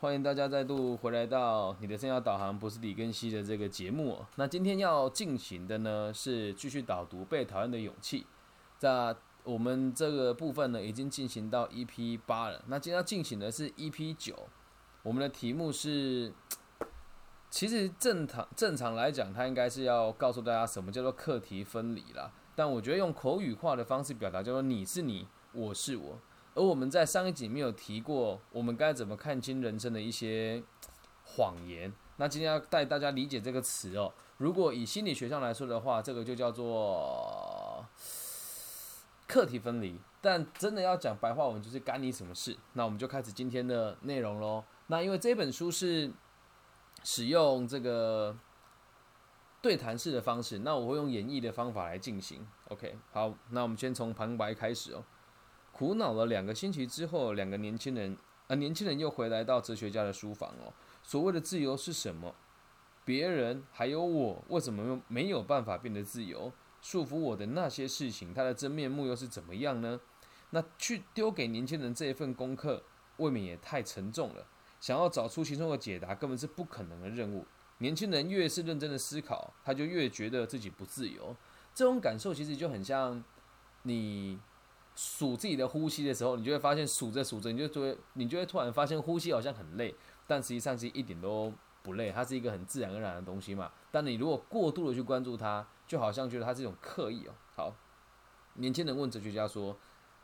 欢迎大家再度回来到你的生涯导航不是李根熙的这个节目。那今天要进行的呢是继续导读《被讨厌的勇气》。在我们这个部分呢，已经进行到 EP 八了。那今天要进行的是 EP 九。我们的题目是，其实正常正常来讲，它应该是要告诉大家什么叫做课题分离啦。但我觉得用口语化的方式表达，叫做你是你，我是我。而我们在上一集没有提过，我们该怎么看清人生的一些谎言。那今天要带大家理解这个词哦。如果以心理学上来说的话，这个就叫做课题分离。但真的要讲白话文，就是干你什么事？那我们就开始今天的内容喽。那因为这本书是使用这个对谈式的方式，那我会用演绎的方法来进行。OK，好，那我们先从旁白开始哦。苦恼了两个星期之后，两个年轻人，啊，年轻人又回来到哲学家的书房哦。所谓的自由是什么？别人还有我，为什么没有办法变得自由？束缚我的那些事情，它的真面目又是怎么样呢？那去丢给年轻人这一份功课，未免也太沉重了。想要找出其中的解答，根本是不可能的任务。年轻人越是认真的思考，他就越觉得自己不自由。这种感受其实就很像你。数自己的呼吸的时候，你就会发现数着数着，你就觉得你就会突然发现呼吸好像很累，但实际上是一点都不累，它是一个很自然而然的东西嘛。但你如果过度的去关注它，就好像觉得它是一种刻意哦。好，年轻人问哲学家说：“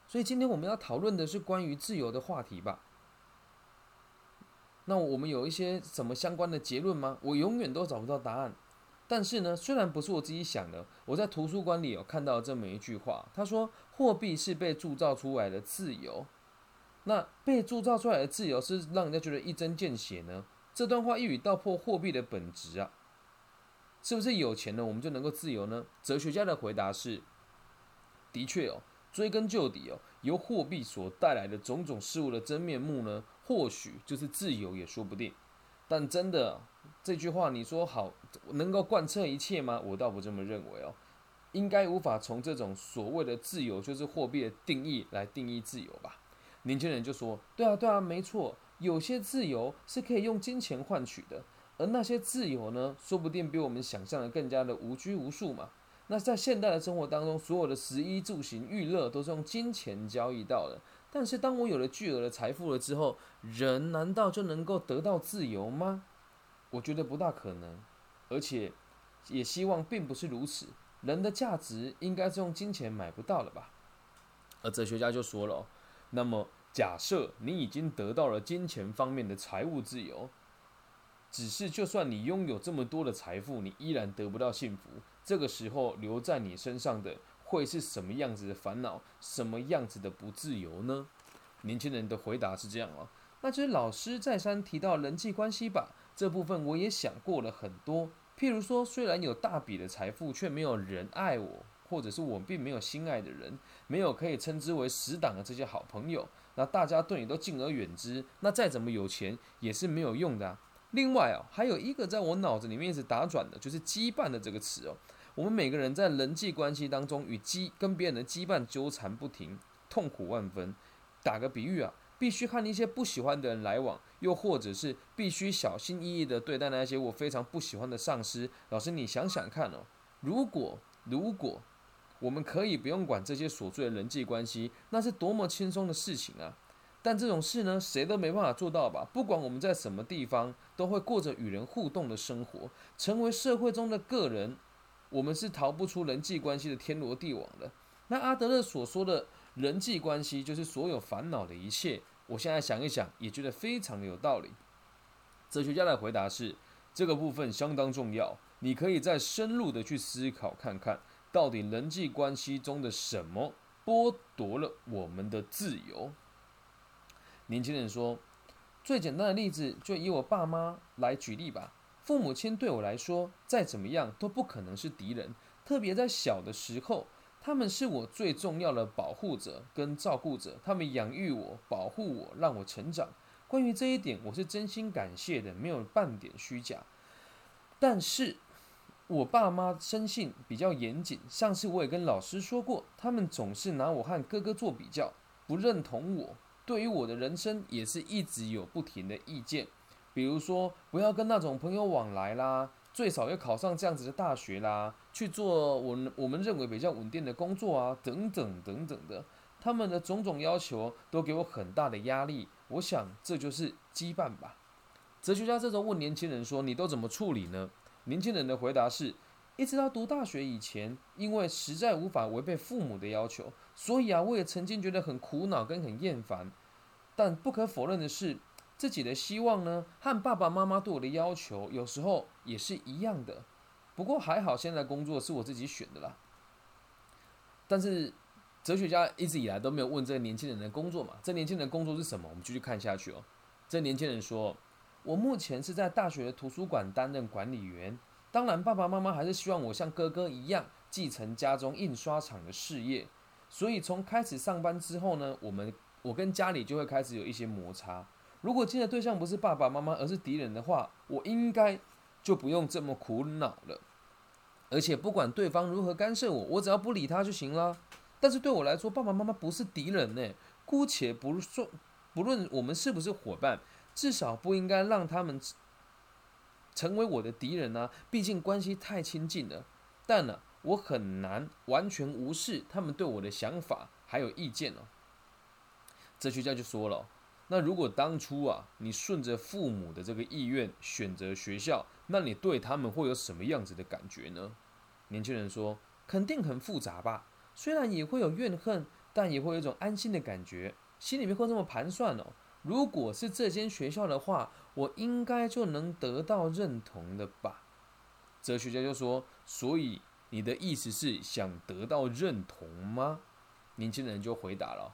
所以今天我们要讨论的是关于自由的话题吧？那我们有一些什么相关的结论吗？我永远都找不到答案。”但是呢，虽然不是我自己想的，我在图书馆里有看到这么一句话，他说：“货币是被铸造出来的自由。”那被铸造出来的自由是让人家觉得一针见血呢？这段话一语道破货币的本质啊！是不是有钱了我们就能够自由呢？哲学家的回答是：的确哦，追根究底哦，由货币所带来的种种事物的真面目呢，或许就是自由也说不定。但真的这句话，你说好能够贯彻一切吗？我倒不这么认为哦。应该无法从这种所谓的自由，就是货币的定义来定义自由吧？年轻人就说：“对啊，对啊，没错，有些自由是可以用金钱换取的，而那些自由呢，说不定比我们想象的更加的无拘无束嘛。那在现代的生活当中，所有的食衣住行娱乐都是用金钱交易到的。”但是，当我有了巨额的财富了之后，人难道就能够得到自由吗？我觉得不大可能，而且也希望并不是如此。人的价值应该是用金钱买不到的吧？而哲学家就说了：，那么假设你已经得到了金钱方面的财务自由，只是就算你拥有这么多的财富，你依然得不到幸福。这个时候留在你身上的。会是什么样子的烦恼，什么样子的不自由呢？年轻人的回答是这样哦，那就是老师再三提到人际关系吧。这部分我也想过了很多。譬如说，虽然有大笔的财富，却没有人爱我，或者是我并没有心爱的人，没有可以称之为死党的这些好朋友，那大家对你都敬而远之，那再怎么有钱也是没有用的。另外哦，还有一个在我脑子里面一直打转的，就是羁绊的这个词哦。我们每个人在人际关系当中与羁跟别人的羁绊纠缠不停，痛苦万分。打个比喻啊，必须和一些不喜欢的人来往，又或者是必须小心翼翼的对待那些我非常不喜欢的上司。老师，你想想看哦，如果如果我们可以不用管这些琐碎的人际关系，那是多么轻松的事情啊！但这种事呢，谁都没办法做到吧？不管我们在什么地方，都会过着与人互动的生活，成为社会中的个人。我们是逃不出人际关系的天罗地网的。那阿德勒所说的人际关系，就是所有烦恼的一切。我现在想一想，也觉得非常的有道理。哲学家的回答是：这个部分相当重要，你可以再深入的去思考看看，到底人际关系中的什么剥夺了我们的自由。年轻人说：最简单的例子，就以我爸妈来举例吧。父母亲对我来说，再怎么样都不可能是敌人。特别在小的时候，他们是我最重要的保护者跟照顾者。他们养育我、保护我，让我成长。关于这一点，我是真心感谢的，没有半点虚假。但是，我爸妈生性比较严谨。上次我也跟老师说过，他们总是拿我和哥哥做比较，不认同我，对于我的人生也是一直有不停的意见，比如说不要跟那种朋友往来啦，最少要考上这样子的大学啦，去做我我们认为比较稳定的工作啊，等等等等的，他们的种种要求都给我很大的压力。我想这就是羁绊吧。哲学家这时候问年轻人说：“你都怎么处理呢？”年轻人的回答是：一直到读大学以前，因为实在无法违背父母的要求。所以啊，我也曾经觉得很苦恼跟很厌烦，但不可否认的是，自己的希望呢，和爸爸妈妈对我的要求有时候也是一样的。不过还好，现在工作是我自己选的啦。但是哲学家一直以来都没有问这个年轻人的工作嘛？这年轻人的工作是什么？我们继续看下去哦。这年轻人说：“我目前是在大学的图书馆担任管理员。当然，爸爸妈妈还是希望我像哥哥一样继承家中印刷厂的事业。”所以从开始上班之后呢，我们我跟家里就会开始有一些摩擦。如果今天的对象不是爸爸妈妈，而是敌人的话，我应该就不用这么苦恼了。而且不管对方如何干涉我，我只要不理他就行了。但是对我来说，爸爸妈妈不是敌人呢。姑且不说，不论我们是不是伙伴，至少不应该让他们成为我的敌人啊！毕竟关系太亲近了。但呢？我很难完全无视他们对我的想法还有意见哦。哲学家就说了：“那如果当初啊，你顺着父母的这个意愿选择学校，那你对他们会有什么样子的感觉呢？”年轻人说：“肯定很复杂吧。虽然也会有怨恨，但也会有一种安心的感觉，心里面会这么盘算哦。如果是这间学校的话，我应该就能得到认同的吧。”哲学家就说：“所以。”你的意思是想得到认同吗？年轻人就回答了：“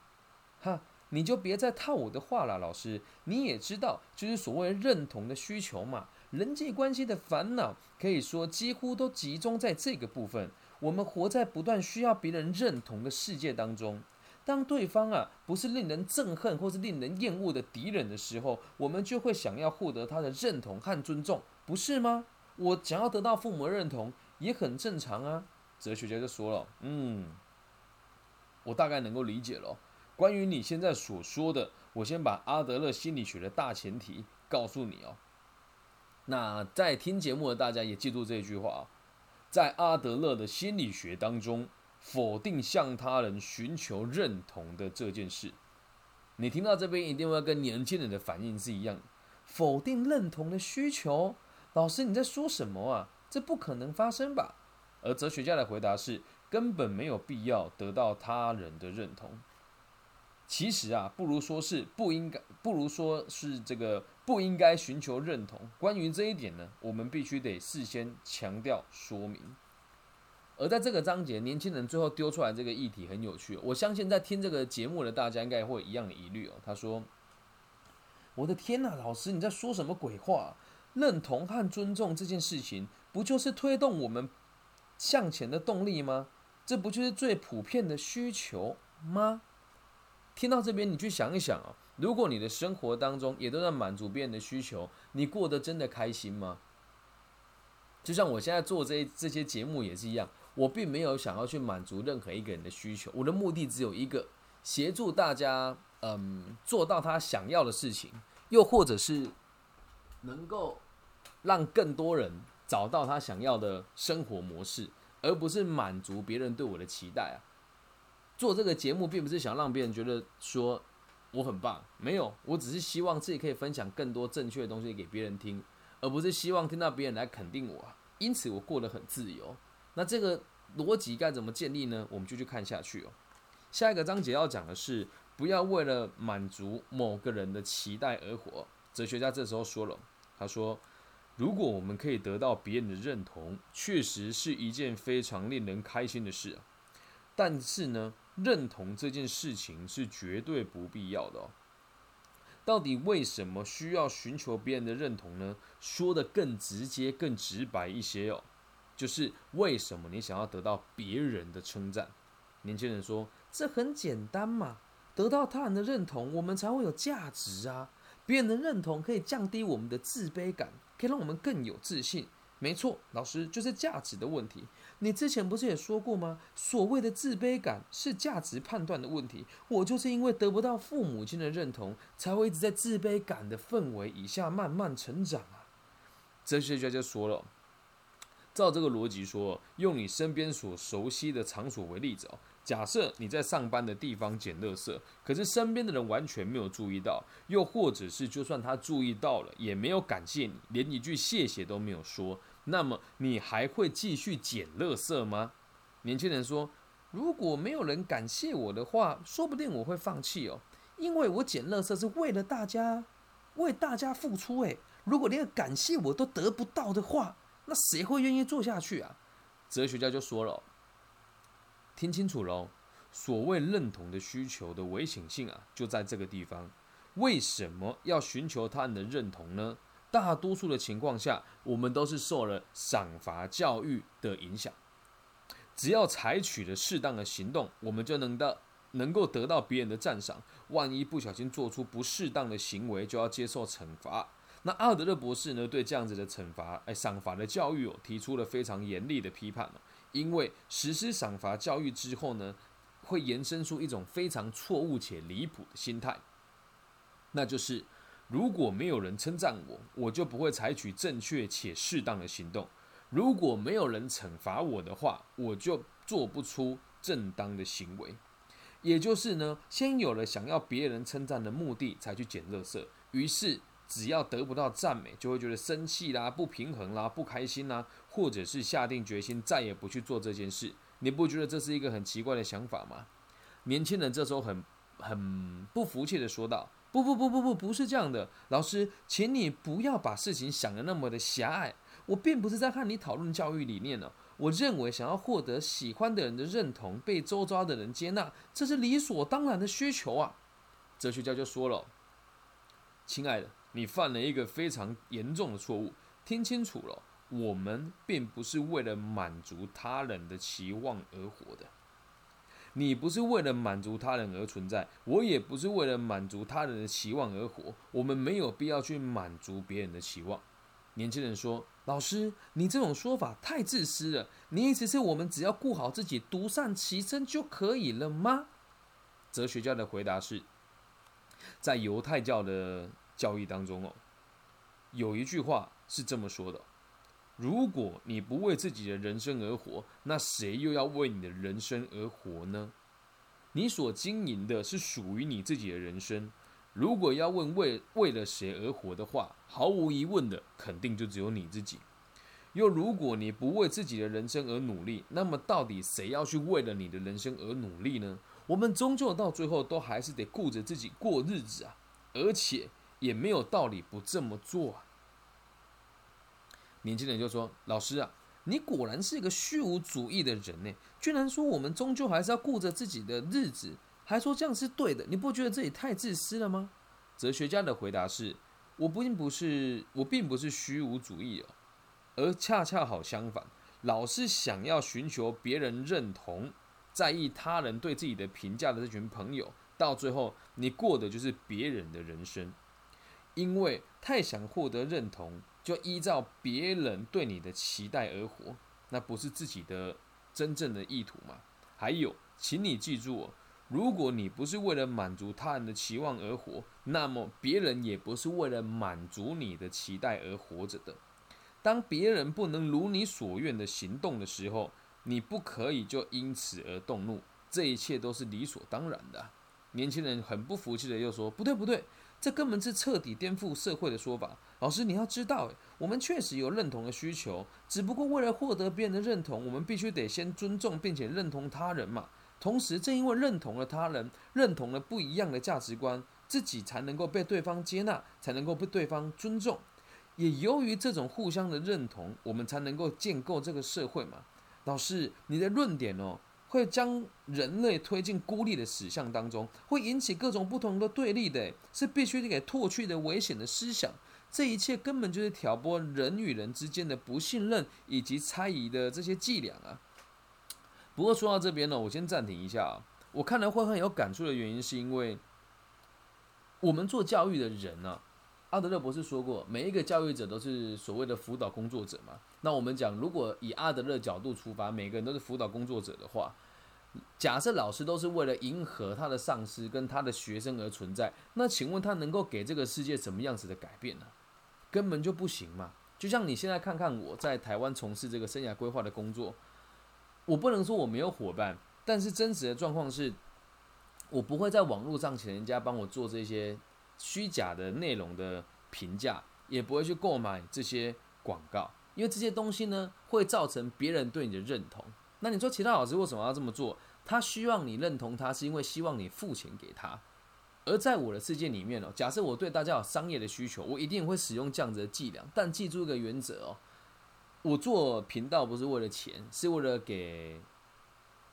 哈，你就别再套我的话了，老师。你也知道，就是所谓认同的需求嘛。人际关系的烦恼，可以说几乎都集中在这个部分。我们活在不断需要别人认同的世界当中。当对方啊不是令人憎恨或是令人厌恶的敌人的时候，我们就会想要获得他的认同和尊重，不是吗？我想要得到父母的认同。”也很正常啊，哲学家就说了，嗯，我大概能够理解了。关于你现在所说的，我先把阿德勒心理学的大前提告诉你哦。那在听节目的大家也记住这句话，在阿德勒的心理学当中，否定向他人寻求认同的这件事，你听到这边一定会跟年轻人的反应是一样，否定认同的需求，老师你在说什么啊？这不可能发生吧？而哲学家的回答是：根本没有必要得到他人的认同。其实啊，不如说是不应该，不如说是这个不应该寻求认同。关于这一点呢，我们必须得事先强调说明。而在这个章节，年轻人最后丢出来这个议题很有趣。我相信在听这个节目的大家应该会一样的疑虑哦。他说：“我的天呐，老师你在说什么鬼话？认同和尊重这件事情。”不就是推动我们向前的动力吗？这不就是最普遍的需求吗？听到这边，你去想一想啊，如果你的生活当中也都在满足别人的需求，你过得真的开心吗？就像我现在做这这些节目也是一样，我并没有想要去满足任何一个人的需求，我的目的只有一个，协助大家，嗯，做到他想要的事情，又或者是能够让更多人。找到他想要的生活模式，而不是满足别人对我的期待啊！做这个节目并不是想让别人觉得说我很棒，没有，我只是希望自己可以分享更多正确的东西给别人听，而不是希望听到别人来肯定我。因此，我过得很自由。那这个逻辑该怎么建立呢？我们就去看下去哦。下一个章节要讲的是，不要为了满足某个人的期待而活。哲学家这时候说了，他说。如果我们可以得到别人的认同，确实是一件非常令人开心的事。但是呢，认同这件事情是绝对不必要的哦。到底为什么需要寻求别人的认同呢？说的更直接、更直白一些哦，就是为什么你想要得到别人的称赞？年轻人说：“这很简单嘛，得到他人的认同，我们才会有价值啊。别人的认同可以降低我们的自卑感。”可以让我们更有自信，没错，老师就是价值的问题。你之前不是也说过吗？所谓的自卑感是价值判断的问题。我就是因为得不到父母亲的认同，才会一直在自卑感的氛围以下慢慢成长啊。哲学家就说了，照这个逻辑说，用你身边所熟悉的场所为例子哦。假设你在上班的地方捡垃圾，可是身边的人完全没有注意到，又或者是就算他注意到了，也没有感谢你，连一句谢谢都没有说，那么你还会继续捡垃圾吗？年轻人说，如果没有人感谢我的话，说不定我会放弃哦，因为我捡垃圾是为了大家，为大家付出。诶，如果连感谢我都得不到的话，那谁会愿意做下去啊？哲学家就说了。听清楚喽，所谓认同的需求的危险性啊，就在这个地方。为什么要寻求他人的认同呢？大多数的情况下，我们都是受了赏罚教育的影响。只要采取了适当的行动，我们就能到能够得到别人的赞赏。万一不小心做出不适当的行为，就要接受惩罚。那阿德勒博士呢，对这样子的惩罚，哎，赏罚的教育哦，提出了非常严厉的批判因为实施赏罚教育之后呢，会延伸出一种非常错误且离谱的心态，那就是如果没有人称赞我，我就不会采取正确且适当的行动；如果没有人惩罚我的话，我就做不出正当的行为。也就是呢，先有了想要别人称赞的目的，才去捡垃圾，于是。只要得不到赞美，就会觉得生气啦、不平衡啦、不开心啦，或者是下定决心再也不去做这件事。你不觉得这是一个很奇怪的想法吗？年轻人这时候很很不服气的说道：“不不不不不，不是这样的，老师，请你不要把事情想的那么的狭隘。我并不是在和你讨论教育理念呢。我认为想要获得喜欢的人的认同，被周遭的人接纳，这是理所当然的需求啊。”哲学家就说了：“亲爱的。”你犯了一个非常严重的错误，听清楚了，我们并不是为了满足他人的期望而活的。你不是为了满足他人而存在，我也不是为了满足他人的期望而活。我们没有必要去满足别人的期望。年轻人说：“老师，你这种说法太自私了。你意思是我们只要顾好自己，独善其身就可以了吗？”哲学家的回答是：在犹太教的。教义当中哦，有一句话是这么说的：如果你不为自己的人生而活，那谁又要为你的人生而活呢？你所经营的是属于你自己的人生。如果要问为为了谁而活的话，毫无疑问的，肯定就只有你自己。又如果你不为自己的人生而努力，那么到底谁要去为了你的人生而努力呢？我们终究到最后都还是得顾着自己过日子啊，而且。也没有道理不这么做啊！年轻人就说：“老师啊，你果然是一个虚无主义的人呢，居然说我们终究还是要顾着自己的日子，还说这样是对的，你不觉得自己太自私了吗？”哲学家的回答是：“我并不是，我并不是虚无主义哦，而恰恰好相反，老是想要寻求别人认同，在意他人对自己的评价的这群朋友，到最后你过的就是别人的人生。”因为太想获得认同，就依照别人对你的期待而活，那不是自己的真正的意图嘛？还有，请你记住，如果你不是为了满足他人的期望而活，那么别人也不是为了满足你的期待而活着的。当别人不能如你所愿的行动的时候，你不可以就因此而动怒，这一切都是理所当然的。年轻人很不服气的又说：“不对，不对。”这根本是彻底颠覆社会的说法。老师，你要知道，我们确实有认同的需求，只不过为了获得别人的认同，我们必须得先尊重并且认同他人嘛。同时，正因为认同了他人，认同了不一样的价值观，自己才能够被对方接纳，才能够被对方尊重。也由于这种互相的认同，我们才能够建构这个社会嘛。老师，你的论点哦。会将人类推进孤立的死相当中，会引起各种不同的对立的，是必须得给唾去的危险的思想。这一切根本就是挑拨人与人之间的不信任以及猜疑的这些伎俩啊！不过说到这边呢，我先暂停一下啊。我看来会很有感触的原因，是因为我们做教育的人呢，阿德勒博士说过，每一个教育者都是所谓的辅导工作者嘛。那我们讲，如果以阿德勒角度出发，每个人都是辅导工作者的话，假设老师都是为了迎合他的上司跟他的学生而存在，那请问他能够给这个世界什么样子的改变呢？根本就不行嘛。就像你现在看看我在台湾从事这个生涯规划的工作，我不能说我没有伙伴，但是真实的状况是，我不会在网络上请人家帮我做这些。虚假的内容的评价，也不会去购买这些广告，因为这些东西呢，会造成别人对你的认同。那你说其他老师为什么要这么做？他希望你认同他，是因为希望你付钱给他。而在我的世界里面哦，假设我对大家有商业的需求，我一定会使用这样子的伎俩。但记住一个原则哦，我做频道不是为了钱，是为了给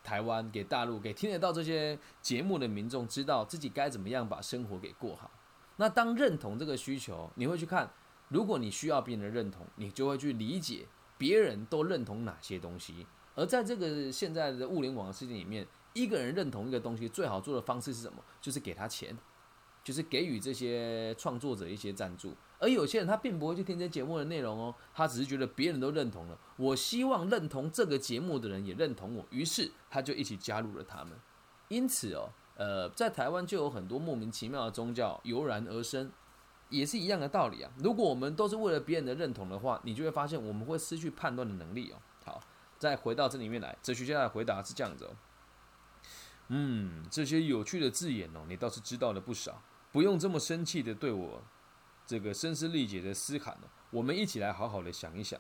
台湾、给大陆、给听得到这些节目的民众，知道自己该怎么样把生活给过好。那当认同这个需求，你会去看，如果你需要别人的认同，你就会去理解别人都认同哪些东西。而在这个现在的物联网的世界里面，一个人认同一个东西，最好做的方式是什么？就是给他钱，就是给予这些创作者一些赞助。而有些人他并不会去听这节目的内容哦，他只是觉得别人都认同了，我希望认同这个节目的人也认同我，于是他就一起加入了他们。因此哦。呃，在台湾就有很多莫名其妙的宗教油然而生，也是一样的道理啊。如果我们都是为了别人的认同的话，你就会发现我们会失去判断的能力哦。好，再回到这里面来，哲学家的回答是这样子哦。嗯，这些有趣的字眼哦，你倒是知道了不少，不用这么生气的对我这个声嘶力竭的嘶喊哦。我们一起来好好的想一想，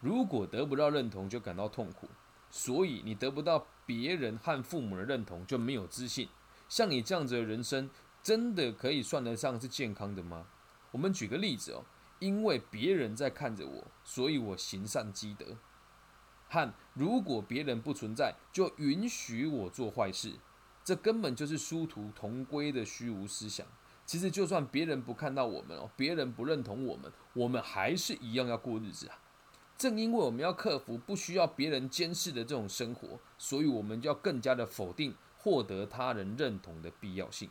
如果得不到认同就感到痛苦，所以你得不到别人和父母的认同就没有自信。像你这样子的人生，真的可以算得上是健康的吗？我们举个例子哦，因为别人在看着我，所以我行善积德。和如果别人不存在，就允许我做坏事，这根本就是殊途同归的虚无思想。其实就算别人不看到我们哦，别人不认同我们，我们还是一样要过日子啊。正因为我们要克服不需要别人监视的这种生活，所以我们就要更加的否定。获得他人认同的必要性。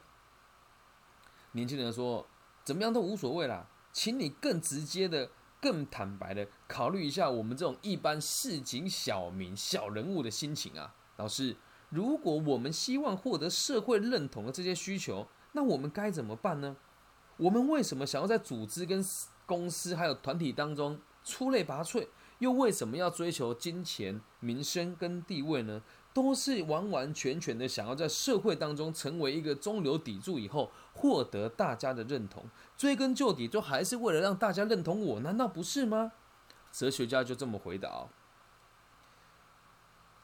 年轻人说：“怎么样都无所谓啦，请你更直接的、更坦白的考虑一下我们这种一般市井小民、小人物的心情啊。”老师，如果我们希望获得社会认同的这些需求，那我们该怎么办呢？我们为什么想要在组织、跟公司还有团体当中出类拔萃？又为什么要追求金钱、名声跟地位呢？都是完完全全的想要在社会当中成为一个中流砥柱，以后获得大家的认同。追根究底，就还是为了让大家认同我，难道不是吗？哲学家就这么回答。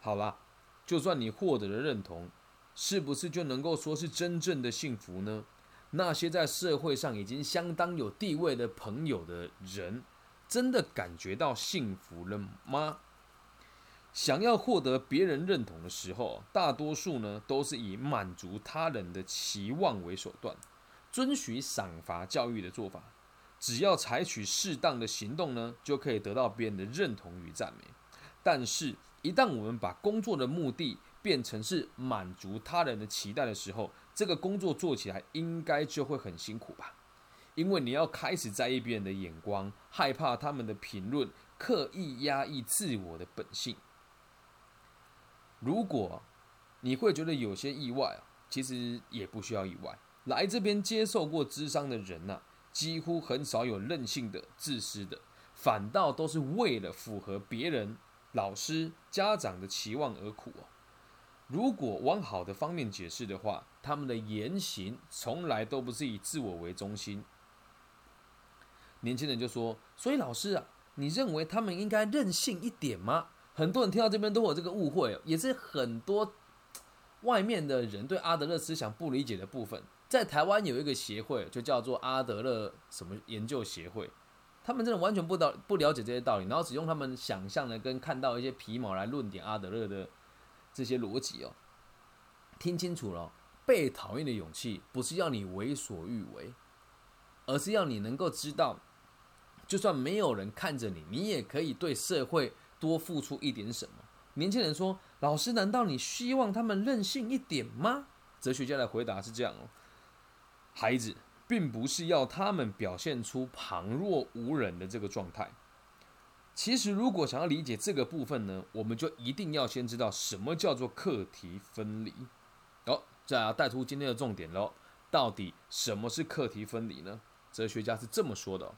好啦，就算你获得了认同，是不是就能够说是真正的幸福呢？那些在社会上已经相当有地位的朋友的人，真的感觉到幸福了吗？想要获得别人认同的时候，大多数呢都是以满足他人的期望为手段，遵循赏罚教育的做法。只要采取适当的行动呢，就可以得到别人的认同与赞美。但是，一旦我们把工作的目的变成是满足他人的期待的时候，这个工作做起来应该就会很辛苦吧？因为你要开始在意别人的眼光，害怕他们的评论，刻意压抑自我的本性。如果你会觉得有些意外啊，其实也不需要意外。来这边接受过智商的人呐，几乎很少有任性的、自私的，反倒都是为了符合别人、老师、家长的期望而苦哦。如果往好的方面解释的话，他们的言行从来都不是以自我为中心。年轻人就说：“所以老师啊，你认为他们应该任性一点吗？”很多人听到这边都有这个误会，也是很多外面的人对阿德勒思想不理解的部分。在台湾有一个协会，就叫做阿德勒什么研究协会，他们真的完全不道不了解这些道理，然后只用他们想象的跟看到一些皮毛来论点阿德勒的这些逻辑哦。听清楚了，被讨厌的勇气不是要你为所欲为，而是要你能够知道，就算没有人看着你，你也可以对社会。多付出一点什么？年轻人说：“老师，难道你希望他们任性一点吗？”哲学家的回答是这样哦：“孩子，并不是要他们表现出旁若无人的这个状态。其实，如果想要理解这个部分呢，我们就一定要先知道什么叫做课题分离。哦，这要带出今天的重点喽。到底什么是课题分离呢？哲学家是这么说的：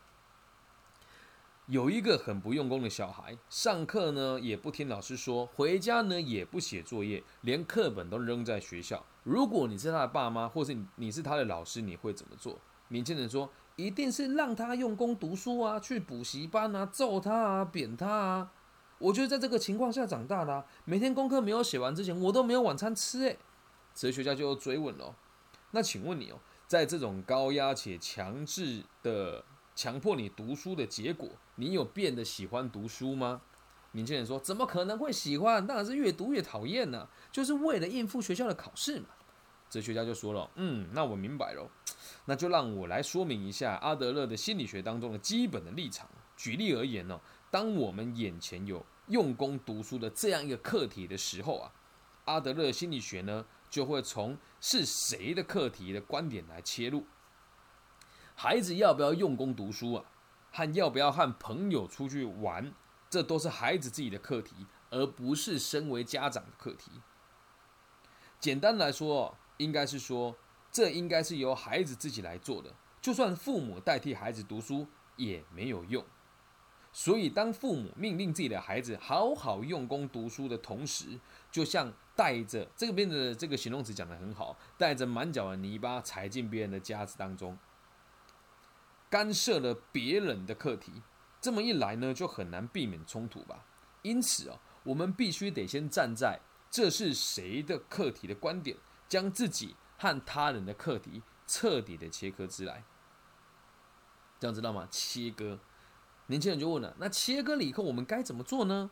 有一个很不用功的小孩，上课呢也不听老师说，回家呢也不写作业，连课本都扔在学校。如果你是他的爸妈，或是你你是他的老师，你会怎么做？年轻人说。一定是让他用功读书啊，去补习班啊，揍他啊，扁他啊！我就是在这个情况下长大的，啊每天功课没有写完之前，我都没有晚餐吃。诶，哲学家就追问了：那请问你哦，在这种高压且强制的强迫你读书的结果，你有变得喜欢读书吗？年轻人说：怎么可能会喜欢？当然是越读越讨厌呢，就是为了应付学校的考试嘛。哲学家就说了：嗯，那我明白了。那就让我来说明一下阿德勒的心理学当中的基本的立场。举例而言呢，当我们眼前有用功读书的这样一个课题的时候啊，阿德勒心理学呢就会从是谁的课题的观点来切入。孩子要不要用功读书啊，和要不要和朋友出去玩，这都是孩子自己的课题，而不是身为家长的课题。简单来说，应该是说。这应该是由孩子自己来做的，就算父母代替孩子读书也没有用。所以，当父母命令自己的孩子好好用功读书的同时，就像带着这个边的这个形容词讲得很好，带着满脚的泥巴踩进别人的家子当中，干涉了别人的课题。这么一来呢，就很难避免冲突吧。因此啊，我们必须得先站在这是谁的课题的观点，将自己。和他人的课题彻底的切割之来，这样知道吗？切割，年轻人就问了：那切割了以后，我们该怎么做呢？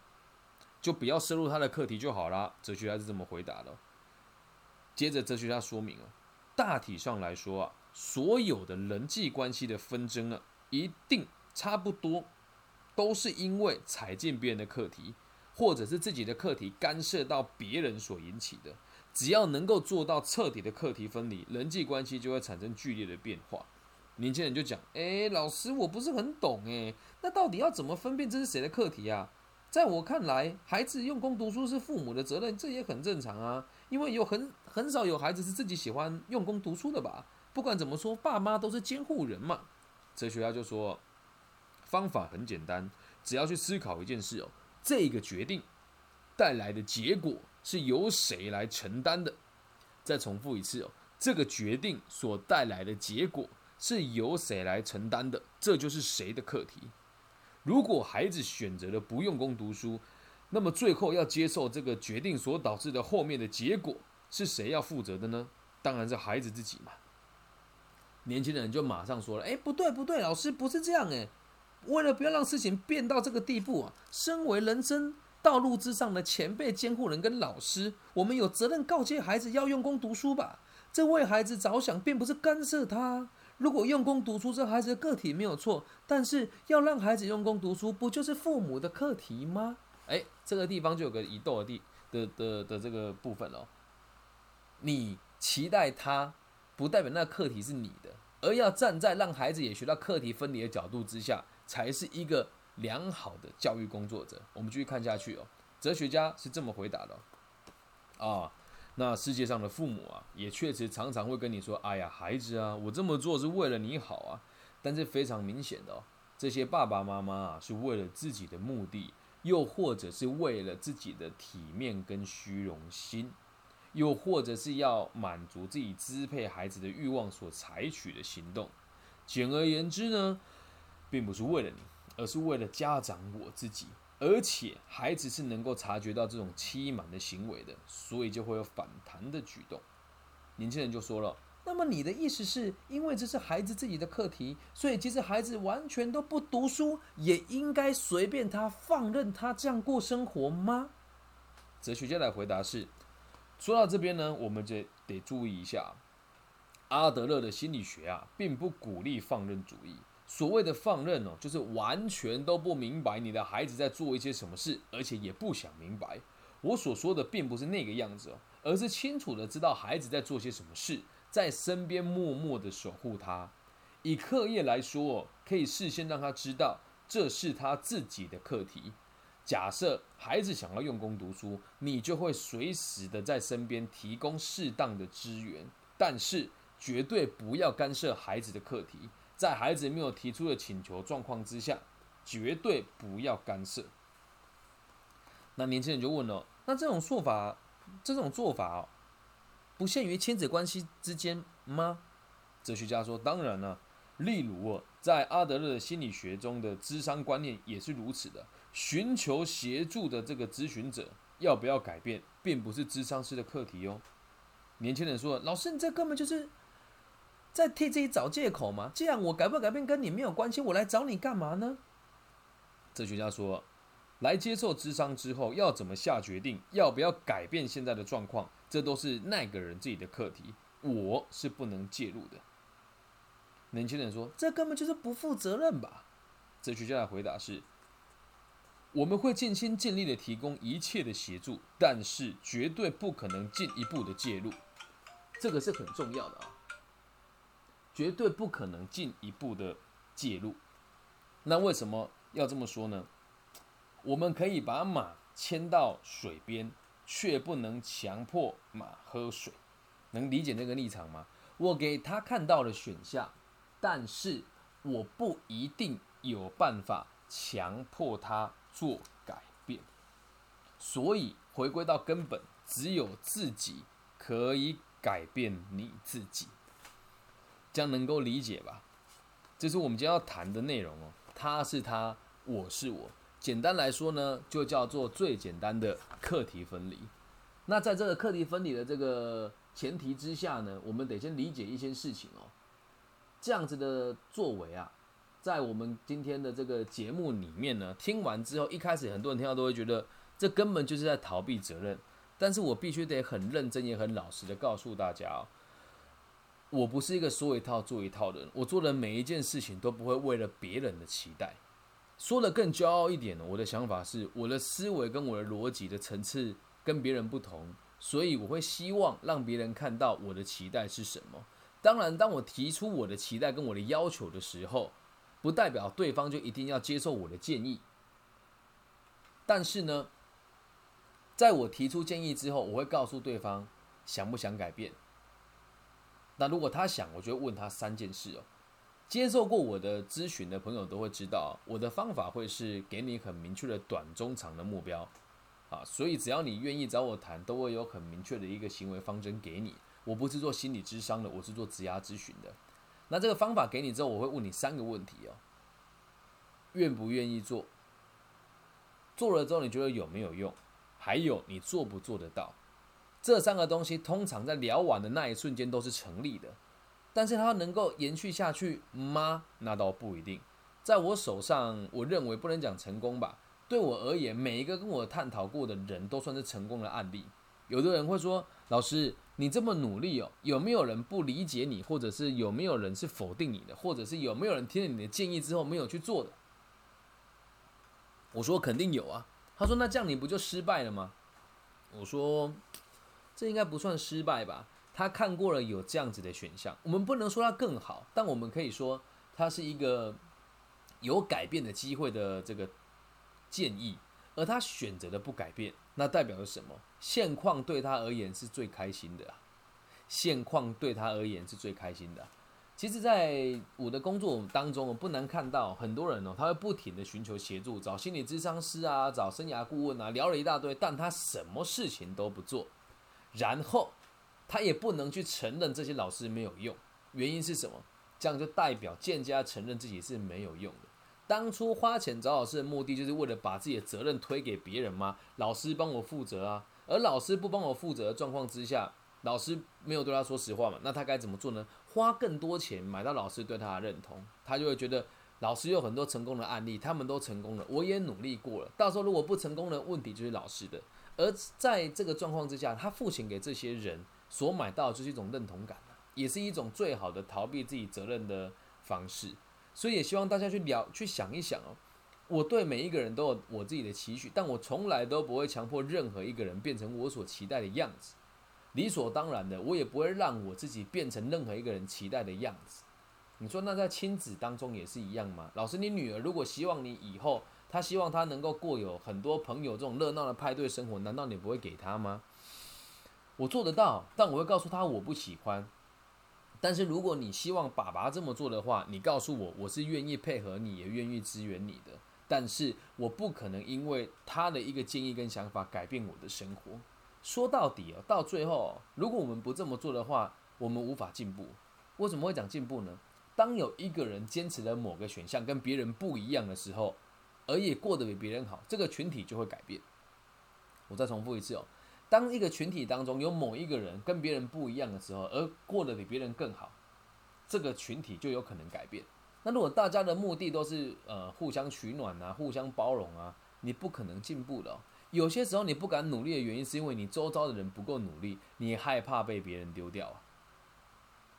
就不要深入他的课题就好了。哲学家是这么回答的。接着，哲学家说明了，大体上来说啊，所有的人际关系的纷争啊，一定差不多都是因为踩进别人的课题，或者是自己的课题干涉到别人所引起的。只要能够做到彻底的课题分离，人际关系就会产生剧烈的变化。年轻人就讲：“哎，老师，我不是很懂哎，那到底要怎么分辨这是谁的课题啊？”在我看来，孩子用功读书是父母的责任，这也很正常啊。因为有很很少有孩子是自己喜欢用功读书的吧？不管怎么说，爸妈都是监护人嘛。哲学家就说：“方法很简单，只要去思考一件事哦，这个决定带来的结果。”是由谁来承担的？再重复一次哦，这个决定所带来的结果是由谁来承担的？这就是谁的课题。如果孩子选择了不用功读书，那么最后要接受这个决定所导致的后面的结果是谁要负责的呢？当然是孩子自己嘛。年轻人就马上说了：“哎，不对不对，老师不是这样哎，为了不要让事情变到这个地步啊，身为人生。”道路之上的前辈、监护人跟老师，我们有责任告诫孩子要用功读书吧。这为孩子着想，并不是干涉他。如果用功读书，这孩子的个体没有错，但是要让孩子用功读书，不就是父母的课题吗？哎，这个地方就有个移动的地的的的这个部分哦。你期待他，不代表那课题是你的，而要站在让孩子也学到课题分离的角度之下，才是一个。良好的教育工作者，我们继续看下去哦。哲学家是这么回答的啊，那世界上的父母啊，也确实常常会跟你说：“哎呀，孩子啊，我这么做是为了你好啊。”但是非常明显的哦，这些爸爸妈妈啊，是为了自己的目的，又或者是为了自己的体面跟虚荣心，又或者是要满足自己支配孩子的欲望所采取的行动。简而言之呢，并不是为了你。而是为了家长我自己，而且孩子是能够察觉到这种欺瞒的行为的，所以就会有反弹的举动。年轻人就说了：“那么你的意思是因为这是孩子自己的课题，所以即使孩子完全都不读书，也应该随便他放任他这样过生活吗？”哲学家的回答是：说到这边呢，我们就得注意一下，阿德勒的心理学啊，并不鼓励放任主义。所谓的放任哦，就是完全都不明白你的孩子在做一些什么事，而且也不想明白。我所说的并不是那个样子哦，而是清楚的知道孩子在做些什么事，在身边默默的守护他，以课业来说，可以事先让他知道这是他自己的课题。假设孩子想要用功读书，你就会随时的在身边提供适当的支援，但是绝对不要干涉孩子的课题。在孩子没有提出的请求状况之下，绝对不要干涉。那年轻人就问了：那这种做法，这种做法，不限于亲子关系之间吗？哲学家说：当然了。例如，在阿德勒的心理学中的智商观念也是如此的。寻求协助的这个咨询者要不要改变，并不是智商师的课题哦。年轻人说：“老师，你这根本就是在替自己找借口嘛？既然我改不改变跟你没有关系，我来找你干嘛呢？”哲学家说：“来接受智商之后，要怎么下决定，要不要改变现在的状况，这都是那个人自己的课题，我是不能介入的。”年轻人说：“这根本就是不负责任吧？”哲学家的回答是。我们会尽心尽力的提供一切的协助，但是绝对不可能进一步的介入，这个是很重要的啊，绝对不可能进一步的介入。那为什么要这么说呢？我们可以把马牵到水边，却不能强迫马喝水，能理解那个立场吗？我给他看到了选项，但是我不一定有办法强迫他。做改变，所以回归到根本，只有自己可以改变你自己，这样能够理解吧？这是我们今天要谈的内容哦。他是他，我是我。简单来说呢，就叫做最简单的课题分离。那在这个课题分离的这个前提之下呢，我们得先理解一些事情哦。这样子的作为啊。在我们今天的这个节目里面呢，听完之后，一开始很多人听到都会觉得这根本就是在逃避责任。但是我必须得很认真也很老实的告诉大家哦，我不是一个说一套做一套的人，我做的每一件事情都不会为了别人的期待。说的更骄傲一点呢，我的想法是，我的思维跟我的逻辑的层次跟别人不同，所以我会希望让别人看到我的期待是什么。当然，当我提出我的期待跟我的要求的时候，不代表对方就一定要接受我的建议，但是呢，在我提出建议之后，我会告诉对方想不想改变。那如果他想，我就问他三件事哦。接受过我的咨询的朋友都会知道，我的方法会是给你很明确的短、中、长的目标啊。所以只要你愿意找我谈，都会有很明确的一个行为方针给你。我不是做心理智商的，我是做职涯咨询的。那这个方法给你之后，我会问你三个问题哦：愿不愿意做？做了之后你觉得有没有用？还有你做不做得到？这三个东西通常在聊完的那一瞬间都是成立的，但是它能够延续下去吗？那倒不一定。在我手上，我认为不能讲成功吧。对我而言，每一个跟我探讨过的人都算是成功的案例。有的人会说：“老师。”你这么努力哦，有没有人不理解你，或者是有没有人是否定你的，或者是有没有人听了你的建议之后没有去做的？我说肯定有啊。他说那这样你不就失败了吗？我说这应该不算失败吧。他看过了有这样子的选项，我们不能说他更好，但我们可以说他是一个有改变的机会的这个建议。而他选择的不改变，那代表着什么？现况对他而言是最开心的啊。现况对他而言是最开心的。其实，在我的工作当中，我不难看到很多人哦，他会不停的寻求协助，找心理咨商师啊，找生涯顾问啊，聊了一大堆，但他什么事情都不做，然后他也不能去承认这些老师没有用。原因是什么？这样就代表间接承认自己是没有用的。当初花钱找老师的目的，就是为了把自己的责任推给别人吗？老师帮我负责啊，而老师不帮我负责的状况之下，老师没有对他说实话嘛？那他该怎么做呢？花更多钱买到老师对他的认同，他就会觉得老师有很多成功的案例，他们都成功了，我也努力过了。到时候如果不成功的问题就是老师的。而在这个状况之下，他付钱给这些人所买到就是一种认同感也是一种最好的逃避自己责任的方式。所以也希望大家去聊、去想一想哦。我对每一个人都有我自己的期许，但我从来都不会强迫任何一个人变成我所期待的样子。理所当然的，我也不会让我自己变成任何一个人期待的样子。你说那在亲子当中也是一样吗？老师，你女儿如果希望你以后，她希望她能够过有很多朋友这种热闹的派对生活，难道你不会给她吗？我做得到，但我会告诉她我不喜欢。但是如果你希望爸爸这么做的话，你告诉我，我是愿意配合你，也愿意支援你的。但是我不可能因为他的一个建议跟想法改变我的生活。说到底哦，到最后，如果我们不这么做的话，我们无法进步。为什么会讲进步呢？当有一个人坚持了某个选项跟别人不一样的时候，而也过得比别人好，这个群体就会改变。我再重复一次哦。当一个群体当中有某一个人跟别人不一样的时候，而过得比别人更好，这个群体就有可能改变。那如果大家的目的都是呃互相取暖啊、互相包容啊，你不可能进步的。有些时候你不敢努力的原因，是因为你周遭的人不够努力，你害怕被别人丢掉啊。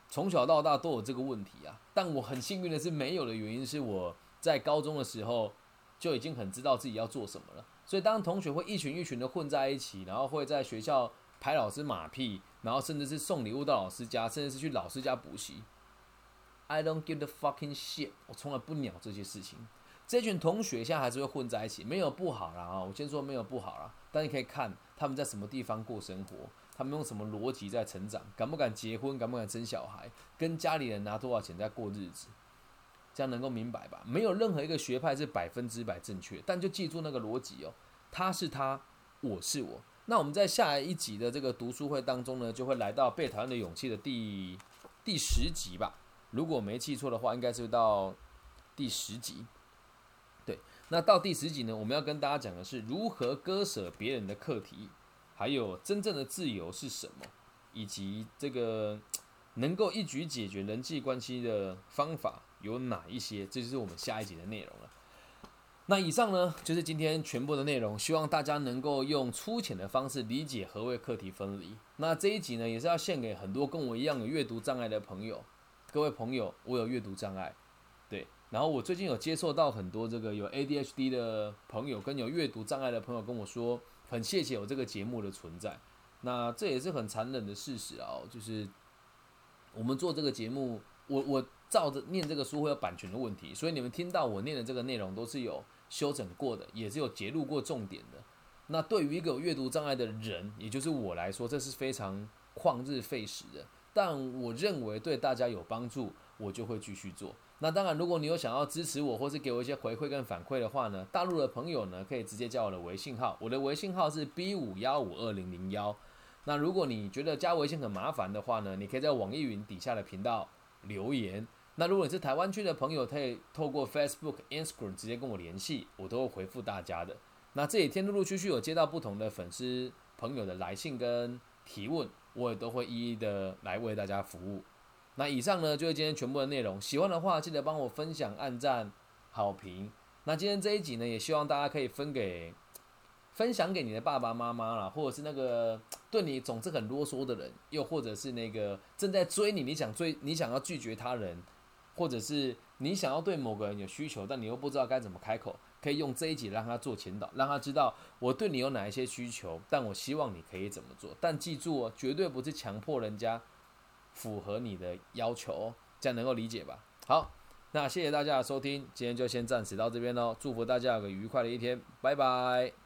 从小到大都有这个问题啊，但我很幸运的是没有的原因是我在高中的时候就已经很知道自己要做什么了。所以，当同学会一群一群的混在一起，然后会在学校拍老师马屁，然后甚至是送礼物到老师家，甚至是去老师家补习。I don't give the fucking shit，我从来不鸟这些事情。这群同学现在还是会混在一起，没有不好啦啊！我先说没有不好啦，但你可以看他们在什么地方过生活，他们用什么逻辑在成长，敢不敢结婚，敢不敢生小孩，跟家里人拿多少钱在过日子。这样能够明白吧？没有任何一个学派是百分之百正确，但就记住那个逻辑哦，他是他，我是我。那我们在下一集的这个读书会当中呢，就会来到《被讨厌的勇气》的第第十集吧。如果没记错的话，应该是到第十集。对，那到第十集呢，我们要跟大家讲的是如何割舍别人的课题，还有真正的自由是什么，以及这个能够一举解决人际关系的方法。有哪一些？这就是我们下一集的内容了。那以上呢，就是今天全部的内容。希望大家能够用粗浅的方式理解何谓课题分离。那这一集呢，也是要献给很多跟我一样有阅读障碍的朋友。各位朋友，我有阅读障碍，对。然后我最近有接受到很多这个有 ADHD 的朋友跟有阅读障碍的朋友跟我说，很谢谢有这个节目的存在。那这也是很残忍的事实啊，就是我们做这个节目，我我。照着念这个书会有版权的问题，所以你们听到我念的这个内容都是有修整过的，也是有揭露过重点的。那对于一个有阅读障碍的人，也就是我来说，这是非常旷日费时的。但我认为对大家有帮助，我就会继续做。那当然，如果你有想要支持我，或是给我一些回馈跟反馈的话呢，大陆的朋友呢可以直接加我的微信号，我的微信号是 B 五幺五二零零幺。那如果你觉得加微信很麻烦的话呢，你可以在网易云底下的频道留言。那如果你是台湾区的朋友，可以透过 Facebook、Instagram 直接跟我联系，我都会回复大家的。那这几天陆陆续续有接到不同的粉丝朋友的来信跟提问，我也都会一一的来为大家服务。那以上呢就是今天全部的内容，喜欢的话记得帮我分享、按赞、好评。那今天这一集呢，也希望大家可以分给、分享给你的爸爸妈妈啦，或者是那个对你总是很啰嗦的人，又或者是那个正在追你、你想追、你想要拒绝他人。或者是你想要对某个人有需求，但你又不知道该怎么开口，可以用这一集让他做前导，让他知道我对你有哪一些需求，但我希望你可以怎么做。但记住哦，绝对不是强迫人家符合你的要求，这样能够理解吧？好，那谢谢大家的收听，今天就先暂时到这边喽，祝福大家有个愉快的一天，拜拜。